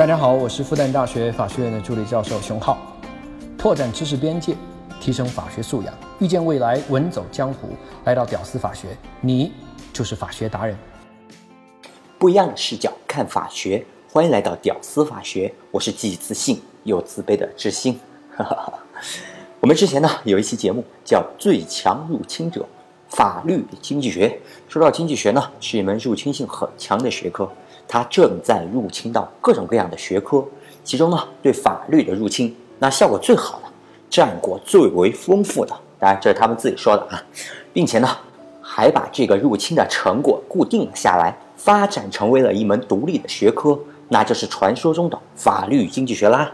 大家好，我是复旦大学法学院的助理教授熊浩，拓展知识边界，提升法学素养，遇见未来，稳走江湖。来到屌丝法学，你就是法学达人。不一样的视角看法学，欢迎来到屌丝法学。我是既自信又自卑的知心。我们之前呢有一期节目叫《最强入侵者：法律经济学》，说到经济学呢是一门入侵性很强的学科。它正在入侵到各种各样的学科，其中呢，对法律的入侵，那效果最好的，战果最为丰富的，当然这是他们自己说的啊，并且呢，还把这个入侵的成果固定了下来，发展成为了一门独立的学科，那就是传说中的法律经济学啦。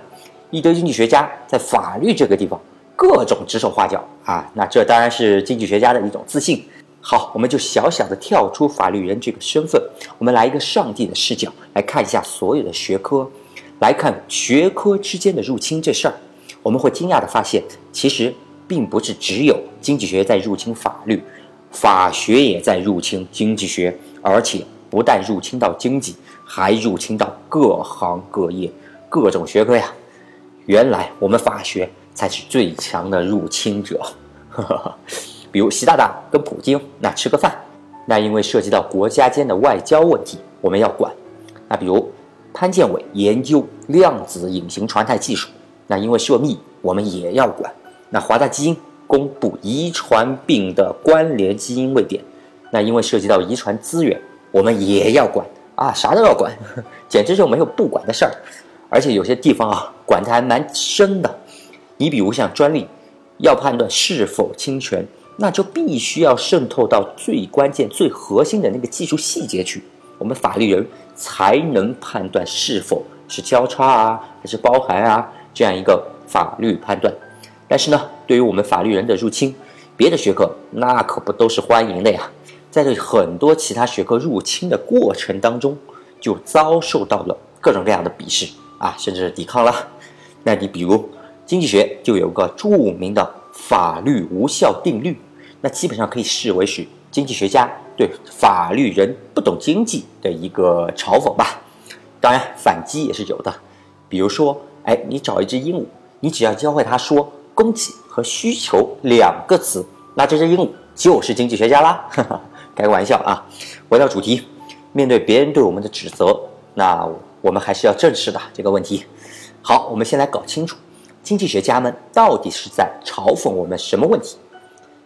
一堆经济学家在法律这个地方各种指手画脚啊，那这当然是经济学家的一种自信。好，我们就小小的跳出法律人这个身份，我们来一个上帝的视角来看一下所有的学科，来看学科之间的入侵这事儿，我们会惊讶的发现，其实并不是只有经济学在入侵法律，法学也在入侵经济学，而且不但入侵到经济，还入侵到各行各业、各种学科呀。原来我们法学才是最强的入侵者。呵呵呵。比如习大大跟普京那吃个饭，那因为涉及到国家间的外交问题，我们要管。那比如潘建伟研究量子隐形传态技术，那因为涉密，我们也要管。那华大基因公布遗传病的关联基因位点，那因为涉及到遗传资源，我们也要管啊，啥都要管，简直就没有不管的事儿。而且有些地方啊，管得还蛮深的。你比如像专利，要判断是否侵权。那就必须要渗透到最关键、最核心的那个技术细节去，我们法律人才能判断是否是交叉啊，还是包含啊这样一个法律判断。但是呢，对于我们法律人的入侵，别的学科那可不都是欢迎的呀。在对很多其他学科入侵的过程当中，就遭受到了各种各样的鄙视啊，甚至是抵抗了。那你比如经济学就有个著名的法律无效定律。那基本上可以视为是经济学家对法律人不懂经济的一个嘲讽吧。当然，反击也是有的。比如说，哎，你找一只鹦鹉，你只要教会它说“供给”和“需求”两个词，那这只鹦鹉就是经济学家啦。开个玩笑啊。回到主题，面对别人对我们的指责，那我们还是要正视的这个问题。好，我们先来搞清楚，经济学家们到底是在嘲讽我们什么问题？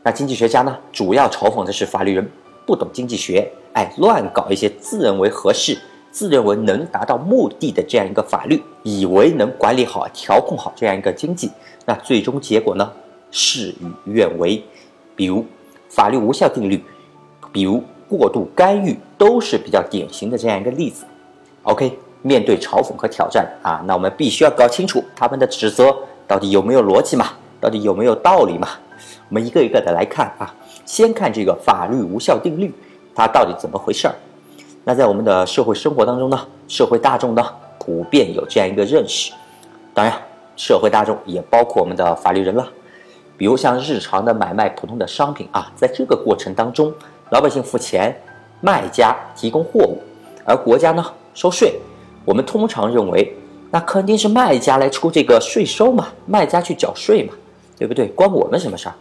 那经济学家呢，主要嘲讽的是法律人不懂经济学，哎，乱搞一些自认为合适、自认为能达到目的的这样一个法律，以为能管理好、调控好这样一个经济，那最终结果呢，事与愿违。比如法律无效定律，比如过度干预，都是比较典型的这样一个例子。OK，面对嘲讽和挑战啊，那我们必须要搞清楚他们的指责到底有没有逻辑嘛，到底有没有道理嘛。我们一个一个的来看啊，先看这个法律无效定律，它到底怎么回事儿？那在我们的社会生活当中呢，社会大众呢普遍有这样一个认识，当然，社会大众也包括我们的法律人了。比如像日常的买卖普通的商品啊，在这个过程当中，老百姓付钱，卖家提供货物，而国家呢收税。我们通常认为，那肯定是卖家来出这个税收嘛，卖家去缴税嘛，对不对？关我们什么事儿？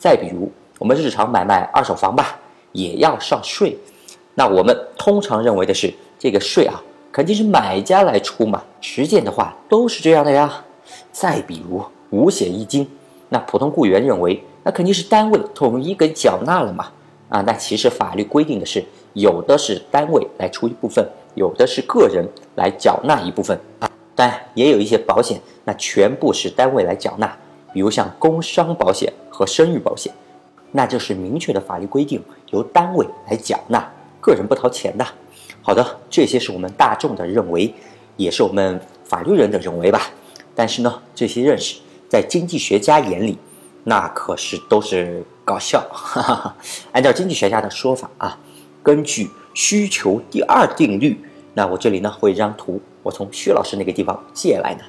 再比如，我们日常买卖二手房吧，也要上税。那我们通常认为的是，这个税啊，肯定是买家来出嘛。实践的话，都是这样的呀。再比如五险一金，那普通雇员认为，那肯定是单位统一给缴纳了嘛。啊，那其实法律规定的是，有的是单位来出一部分，有的是个人来缴纳一部分啊。当然，也有一些保险，那全部是单位来缴纳，比如像工伤保险。和生育保险，那就是明确的法律规定，由单位来缴纳，个人不掏钱的。好的，这些是我们大众的认为，也是我们法律人的认为吧。但是呢，这些认识在经济学家眼里，那可是都是搞笑。哈哈按照经济学家的说法啊，根据需求第二定律，那我这里呢会一张图，我从薛老师那个地方借来的。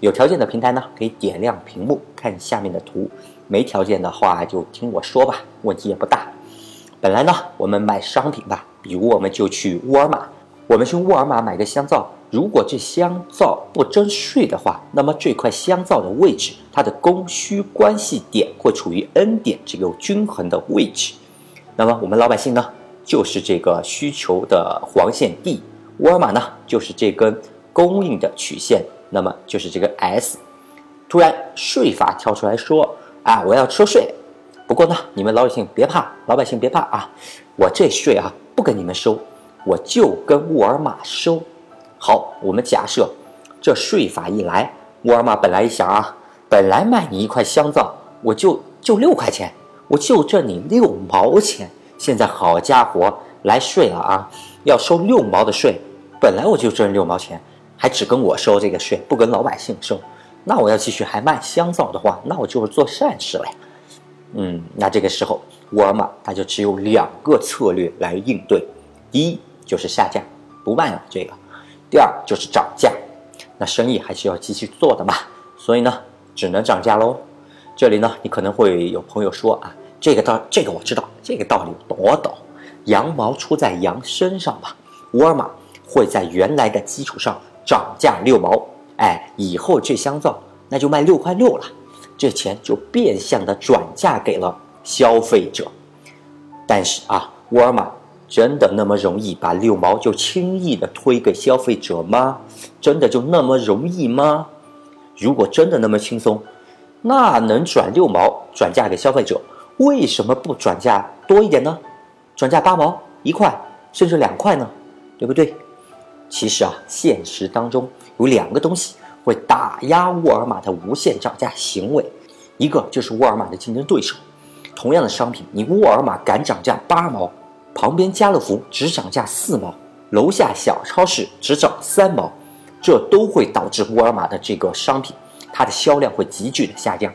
有条件的平台呢，可以点亮屏幕看下面的图。没条件的话，就听我说吧，问题也不大。本来呢，我们买商品吧，比如我们就去沃尔玛，我们去沃尔玛买个香皂，如果这香皂不征税的话，那么这块香皂的位置，它的供需关系点会处于 N 点这个均衡的位置。那么我们老百姓呢，就是这个需求的黄线 D，沃尔玛呢就是这根供应的曲线，那么就是这个 S。突然税法跳出来说啊，我要收税。不过呢，你们老百姓别怕，老百姓别怕啊，我这税啊不跟你们收，我就跟沃尔玛收。好，我们假设这税法一来，沃尔玛本来一想啊，本来卖你一块香皂，我就就六块钱，我就挣你六毛钱。现在好家伙，来税了啊，要收六毛的税，本来我就挣六毛钱，还只跟我收这个税，不跟老百姓收。那我要继续还卖香皂的话，那我就是做善事了呀。嗯，那这个时候沃尔玛它就只有两个策略来应对，第一就是下架，不卖了这个；第二就是涨价。那生意还是要继续做的嘛，所以呢，只能涨价喽。这里呢，你可能会有朋友说啊，这个道这个我知道，这个道理我懂，羊毛出在羊身上嘛。沃尔玛会在原来的基础上涨价六毛，哎，以后这香皂那就卖六块六了。这钱就变相的转嫁给了消费者，但是啊，沃尔玛真的那么容易把六毛就轻易的推给消费者吗？真的就那么容易吗？如果真的那么轻松，那能转六毛转嫁给消费者，为什么不转嫁多一点呢？转嫁八毛、一块，甚至两块呢？对不对？其实啊，现实当中有两个东西。会打压沃尔玛的无限涨价行为，一个就是沃尔玛的竞争对手。同样的商品，你沃尔玛敢涨价八毛，旁边家乐福只涨价四毛，楼下小超市只涨三毛，这都会导致沃尔玛的这个商品它的销量会急剧的下降。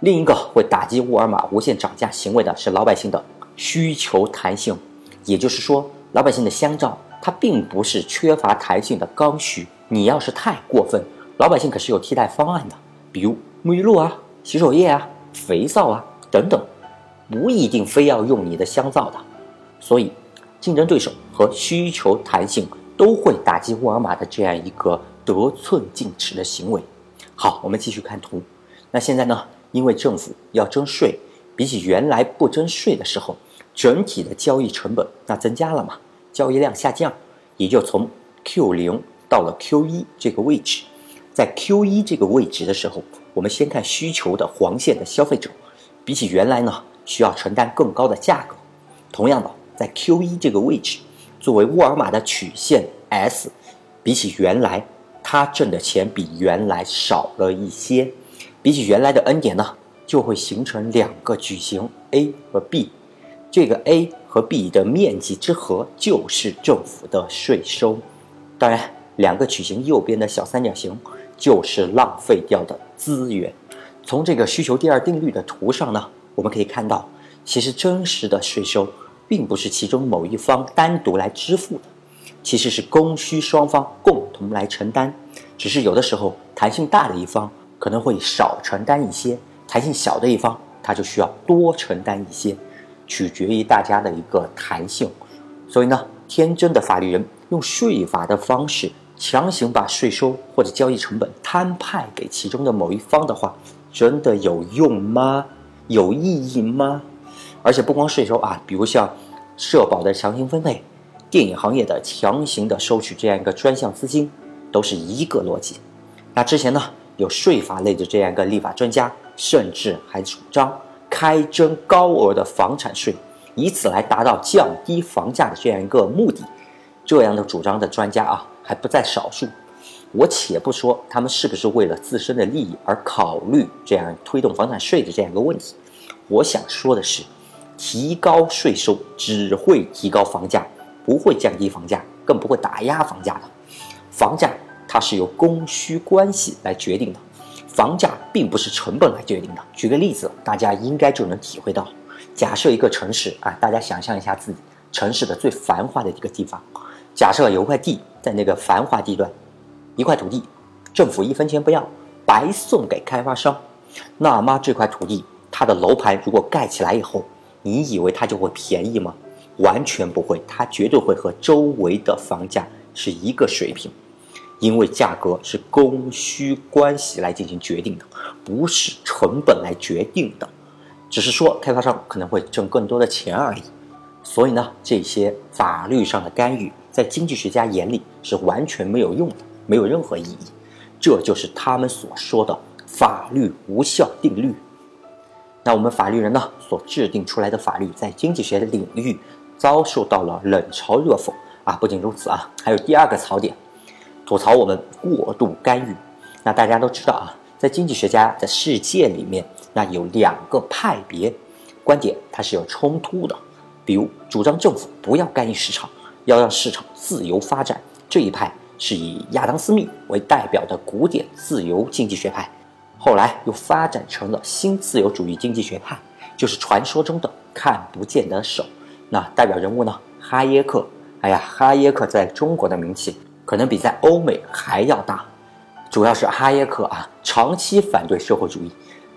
另一个会打击沃尔玛无限涨价行为的是老百姓的需求弹性，也就是说，老百姓的香皂它并不是缺乏弹性的刚需，你要是太过分。老百姓可是有替代方案的，比如沐浴露啊、洗手液啊、肥皂啊等等，不一定非要用你的香皂的。所以，竞争对手和需求弹性都会打击沃尔玛的这样一个得寸进尺的行为。好，我们继续看图。那现在呢？因为政府要征税，比起原来不征税的时候，整体的交易成本那增加了嘛？交易量下降，也就从 Q 零到了 Q 一这个位置。在 Q 一这个位置的时候，我们先看需求的黄线的消费者，比起原来呢，需要承担更高的价格。同样的，在 Q 一这个位置，作为沃尔玛的曲线 S，比起原来，它挣的钱比原来少了一些。比起原来的 N 点呢，就会形成两个矩形 A 和 B。这个 A 和 B 的面积之和就是政府的税收。当然，两个曲形右边的小三角形。就是浪费掉的资源。从这个需求第二定律的图上呢，我们可以看到，其实真实的税收并不是其中某一方单独来支付的，其实是供需双方共同来承担。只是有的时候弹性大的一方可能会少承担一些，弹性小的一方他就需要多承担一些，取决于大家的一个弹性。所以呢，天真的法律人用税法的方式。强行把税收或者交易成本摊派给其中的某一方的话，真的有用吗？有意义吗？而且不光税收啊，比如像社保的强行分配、电影行业的强行的收取这样一个专项资金，都是一个逻辑。那之前呢，有税法类的这样一个立法专家，甚至还主张开征高额的房产税，以此来达到降低房价的这样一个目的。这样的主张的专家啊。还不在少数，我且不说他们是不是为了自身的利益而考虑这样推动房产税的这样一个问题。我想说的是，提高税收只会提高房价，不会降低房价，更不会打压房价的。房价它是由供需关系来决定的，房价并不是成本来决定的。举个例子，大家应该就能体会到。假设一个城市啊，大家想象一下自己城市的最繁华的一个地方。假设有块地在那个繁华地段，一块土地，政府一分钱不要，白送给开发商。那么这块土地它的楼盘如果盖起来以后，你以为它就会便宜吗？完全不会，它绝对会和周围的房价是一个水平。因为价格是供需关系来进行决定的，不是成本来决定的，只是说开发商可能会挣更多的钱而已。所以呢，这些法律上的干预，在经济学家眼里是完全没有用的，没有任何意义。这就是他们所说的法律无效定律。那我们法律人呢所制定出来的法律，在经济学的领域遭受到了冷嘲热讽啊！不仅如此啊，还有第二个槽点，吐槽我们过度干预。那大家都知道啊，在经济学家的世界里面，那有两个派别，观点它是有冲突的。比如主张政府不要干预市场，要让市场自由发展这一派。是以亚当·斯密为代表的古典自由经济学派，后来又发展成了新自由主义经济学派，就是传说中的看不见的手。那代表人物呢？哈耶克。哎呀，哈耶克在中国的名气可能比在欧美还要大，主要是哈耶克啊，长期反对社会主义，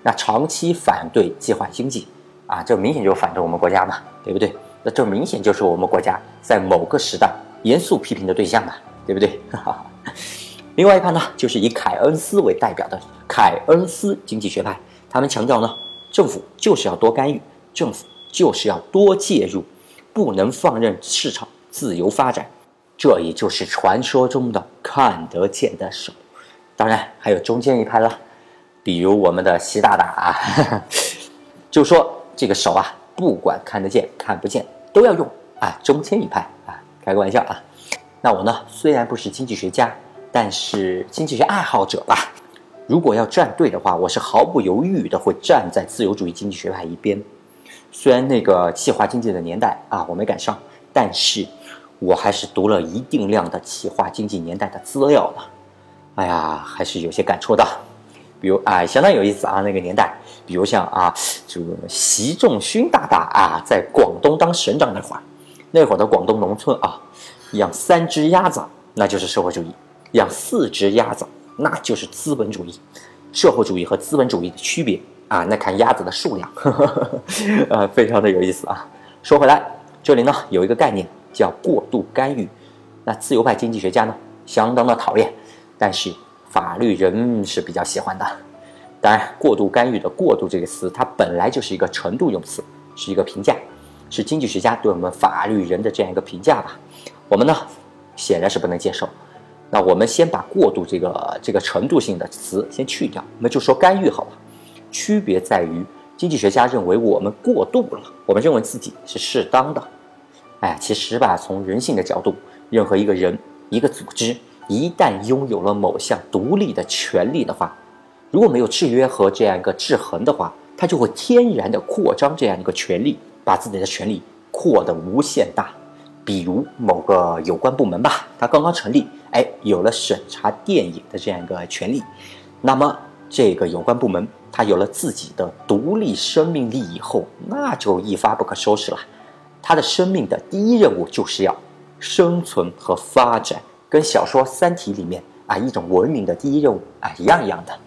那长期反对计划经济啊，这明显就反对我们国家嘛，对不对？那这明显就是我们国家在某个时代严肃批评的对象嘛。对不对？另外一派呢，就是以凯恩斯为代表的凯恩斯经济学派，他们强调呢，政府就是要多干预，政府就是要多介入，不能放任市场自由发展。这也就是传说中的看得见的手。当然还有中间一派了，比如我们的习大大啊，就说这个手啊，不管看得见看不见都要用啊，中间一派啊，开个玩笑啊。那我呢，虽然不是经济学家，但是经济学爱好者吧。如果要站队的话，我是毫不犹豫的会站在自由主义经济学派一边。虽然那个计划经济的年代啊，我没赶上，但是我还是读了一定量的企划经济年代的资料了。哎呀，还是有些感触的。比如哎，相当有意思啊，那个年代，比如像啊，这个习仲勋大大啊，在广东当省长那会儿，那会儿的广东农村啊。养三只鸭子，那就是社会主义；养四只鸭子，那就是资本主义。社会主义和资本主义的区别啊，那看鸭子的数量，呵呵呵呃，非常的有意思啊。说回来，这里呢有一个概念叫过度干预，那自由派经济学家呢相当的讨厌，但是法律人是比较喜欢的。当然，过度干预的“过度”这个词，它本来就是一个程度用词，是一个评价，是经济学家对我们法律人的这样一个评价吧。我们呢，显然是不能接受。那我们先把“过度”这个这个程度性的词先去掉，我们就说干预好了。区别在于，经济学家认为我们过度了，我们认为自己是适当的。哎，其实吧，从人性的角度，任何一个人、一个组织，一旦拥有了某项独立的权利的话，如果没有制约和这样一个制衡的话，它就会天然的扩张这样一个权利，把自己的权利扩得无限大。比如某个有关部门吧，它刚刚成立，哎，有了审查电影的这样一个权利，那么这个有关部门它有了自己的独立生命力以后，那就一发不可收拾了。他的生命的第一任务就是要生存和发展，跟小说《三体》里面啊一种文明的第一任务啊一样一样的。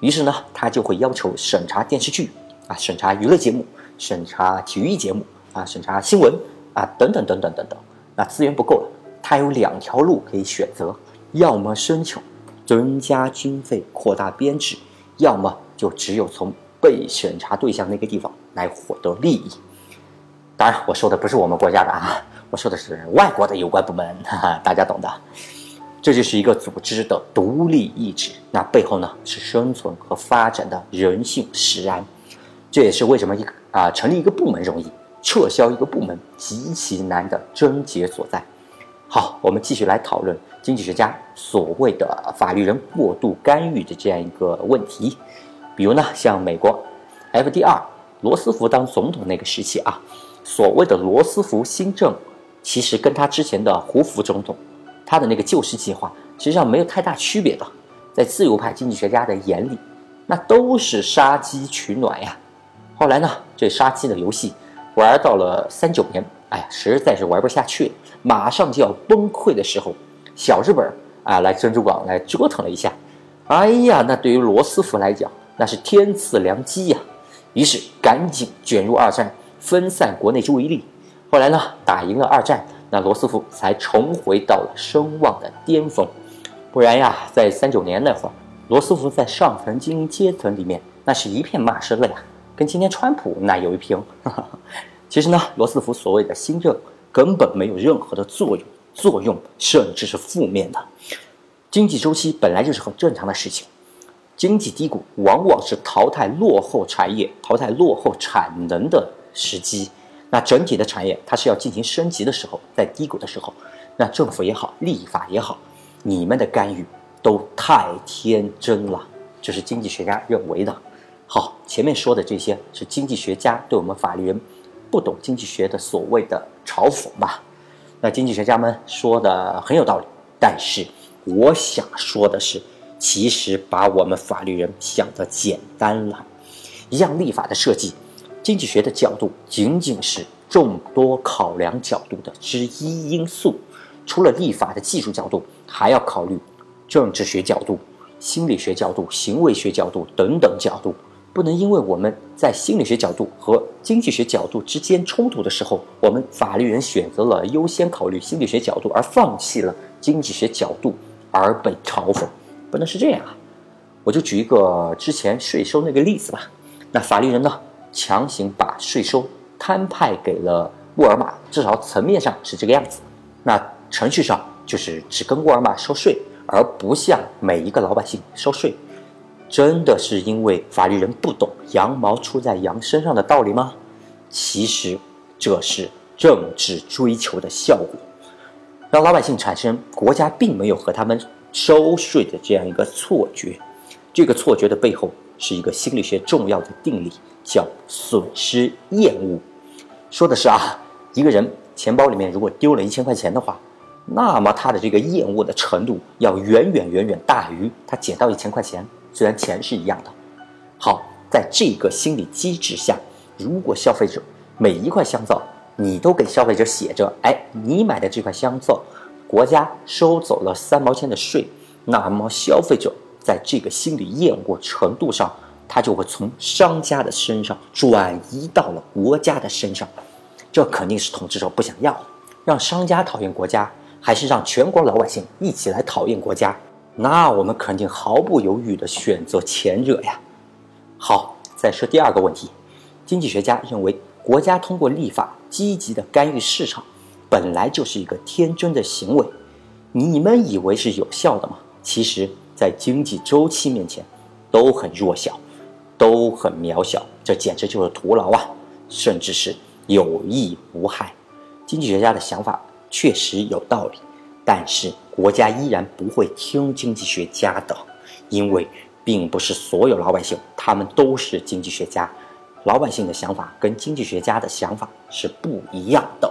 于是呢，他就会要求审查电视剧啊，审查娱乐节目，审查体育节目啊，审查新闻。啊，等等等等等等，那资源不够了，他有两条路可以选择：要么申请增加经费、扩大编制，要么就只有从被审查对象那个地方来获得利益。当然，我说的不是我们国家的啊，我说的是外国的有关部门，哈哈，大家懂的。这就是一个组织的独立意志，那背后呢是生存和发展的人性使然。这也是为什么一个啊成立一个部门容易。撤销一个部门极其难的症结所在。好，我们继续来讨论经济学家所谓的法律人过度干预的这样一个问题。比如呢，像美国 FDR 罗斯福当总统那个时期啊，所谓的罗斯福新政，其实跟他之前的胡佛总统他的那个救市计划实际上没有太大区别的。在自由派经济学家的眼里，那都是杀鸡取暖呀。后来呢，这杀鸡的游戏。玩到了三九年，哎呀，实在是玩不下去了，马上就要崩溃的时候，小日本啊来珍珠港来折腾了一下，哎呀，那对于罗斯福来讲，那是天赐良机呀，于是赶紧卷入二战，分散国内注意力。后来呢，打赢了二战，那罗斯福才重回到了声望的巅峰。不然呀，在三九年那会儿，罗斯福在上层精英阶层里面那是一片骂声了呀，跟今天川普那有一拼。其实呢，罗斯福所谓的新政根本没有任何的作用，作用甚至是负面的。经济周期本来就是很正常的事情，经济低谷往往是淘汰落后产业、淘汰落后产能的时机。那整体的产业它是要进行升级的时候，在低谷的时候，那政府也好，立法也好。你们的干预都太天真了，这是经济学家认为的。好，前面说的这些是经济学家对我们法律人不懂经济学的所谓的嘲讽吧？那经济学家们说的很有道理，但是我想说的是，其实把我们法律人想的简单了。一样立法的设计，经济学的角度仅仅是众多考量角度的之一因素。除了立法的技术角度，还要考虑政治学角度、心理学角度、行为学角度等等角度。不能因为我们在心理学角度和经济学角度之间冲突的时候，我们法律人选择了优先考虑心理学角度，而放弃了经济学角度，而被嘲讽。不能是这样啊！我就举一个之前税收那个例子吧。那法律人呢，强行把税收摊派给了沃尔玛，至少层面上是这个样子。那。程序上就是只跟沃尔玛收税，而不向每一个老百姓收税，真的是因为法律人不懂羊毛出在羊身上的道理吗？其实这是政治追求的效果，让老百姓产生国家并没有和他们收税的这样一个错觉。这个错觉的背后是一个心理学重要的定理，叫损失厌恶。说的是啊，一个人钱包里面如果丢了一千块钱的话。那么他的这个厌恶的程度要远远远远大于他捡到一千块钱，虽然钱是一样的。好，在这个心理机制下，如果消费者每一块香皂你都给消费者写着，哎，你买的这块香皂，国家收走了三毛钱的税，那么消费者在这个心理厌恶程度上，他就会从商家的身上转移到了国家的身上，这肯定是统治者不想要，让商家讨厌国家。还是让全国老百姓一起来讨厌国家，那我们肯定毫不犹豫地选择前者呀。好，再说第二个问题，经济学家认为，国家通过立法积极的干预市场，本来就是一个天真的行为。你们以为是有效的吗？其实，在经济周期面前，都很弱小，都很渺小，这简直就是徒劳啊，甚至是有益无害。经济学家的想法。确实有道理，但是国家依然不会听经济学家的，因为并不是所有老百姓他们都是经济学家，老百姓的想法跟经济学家的想法是不一样的。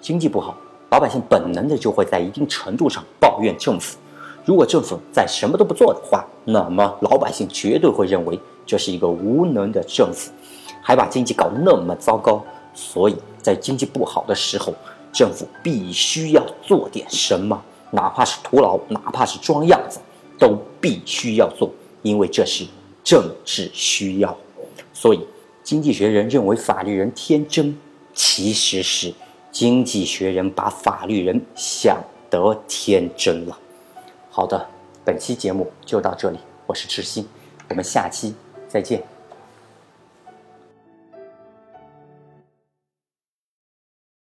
经济不好，老百姓本能的就会在一定程度上抱怨政府。如果政府再什么都不做的话，那么老百姓绝对会认为这是一个无能的政府，还把经济搞那么糟糕。所以在经济不好的时候。政府必须要做点什么，哪怕是徒劳，哪怕是装样子，都必须要做，因为这是政治需要。所以，经济学人认为法律人天真，其实是经济学人把法律人想得天真了。好的，本期节目就到这里，我是赤心，我们下期再见。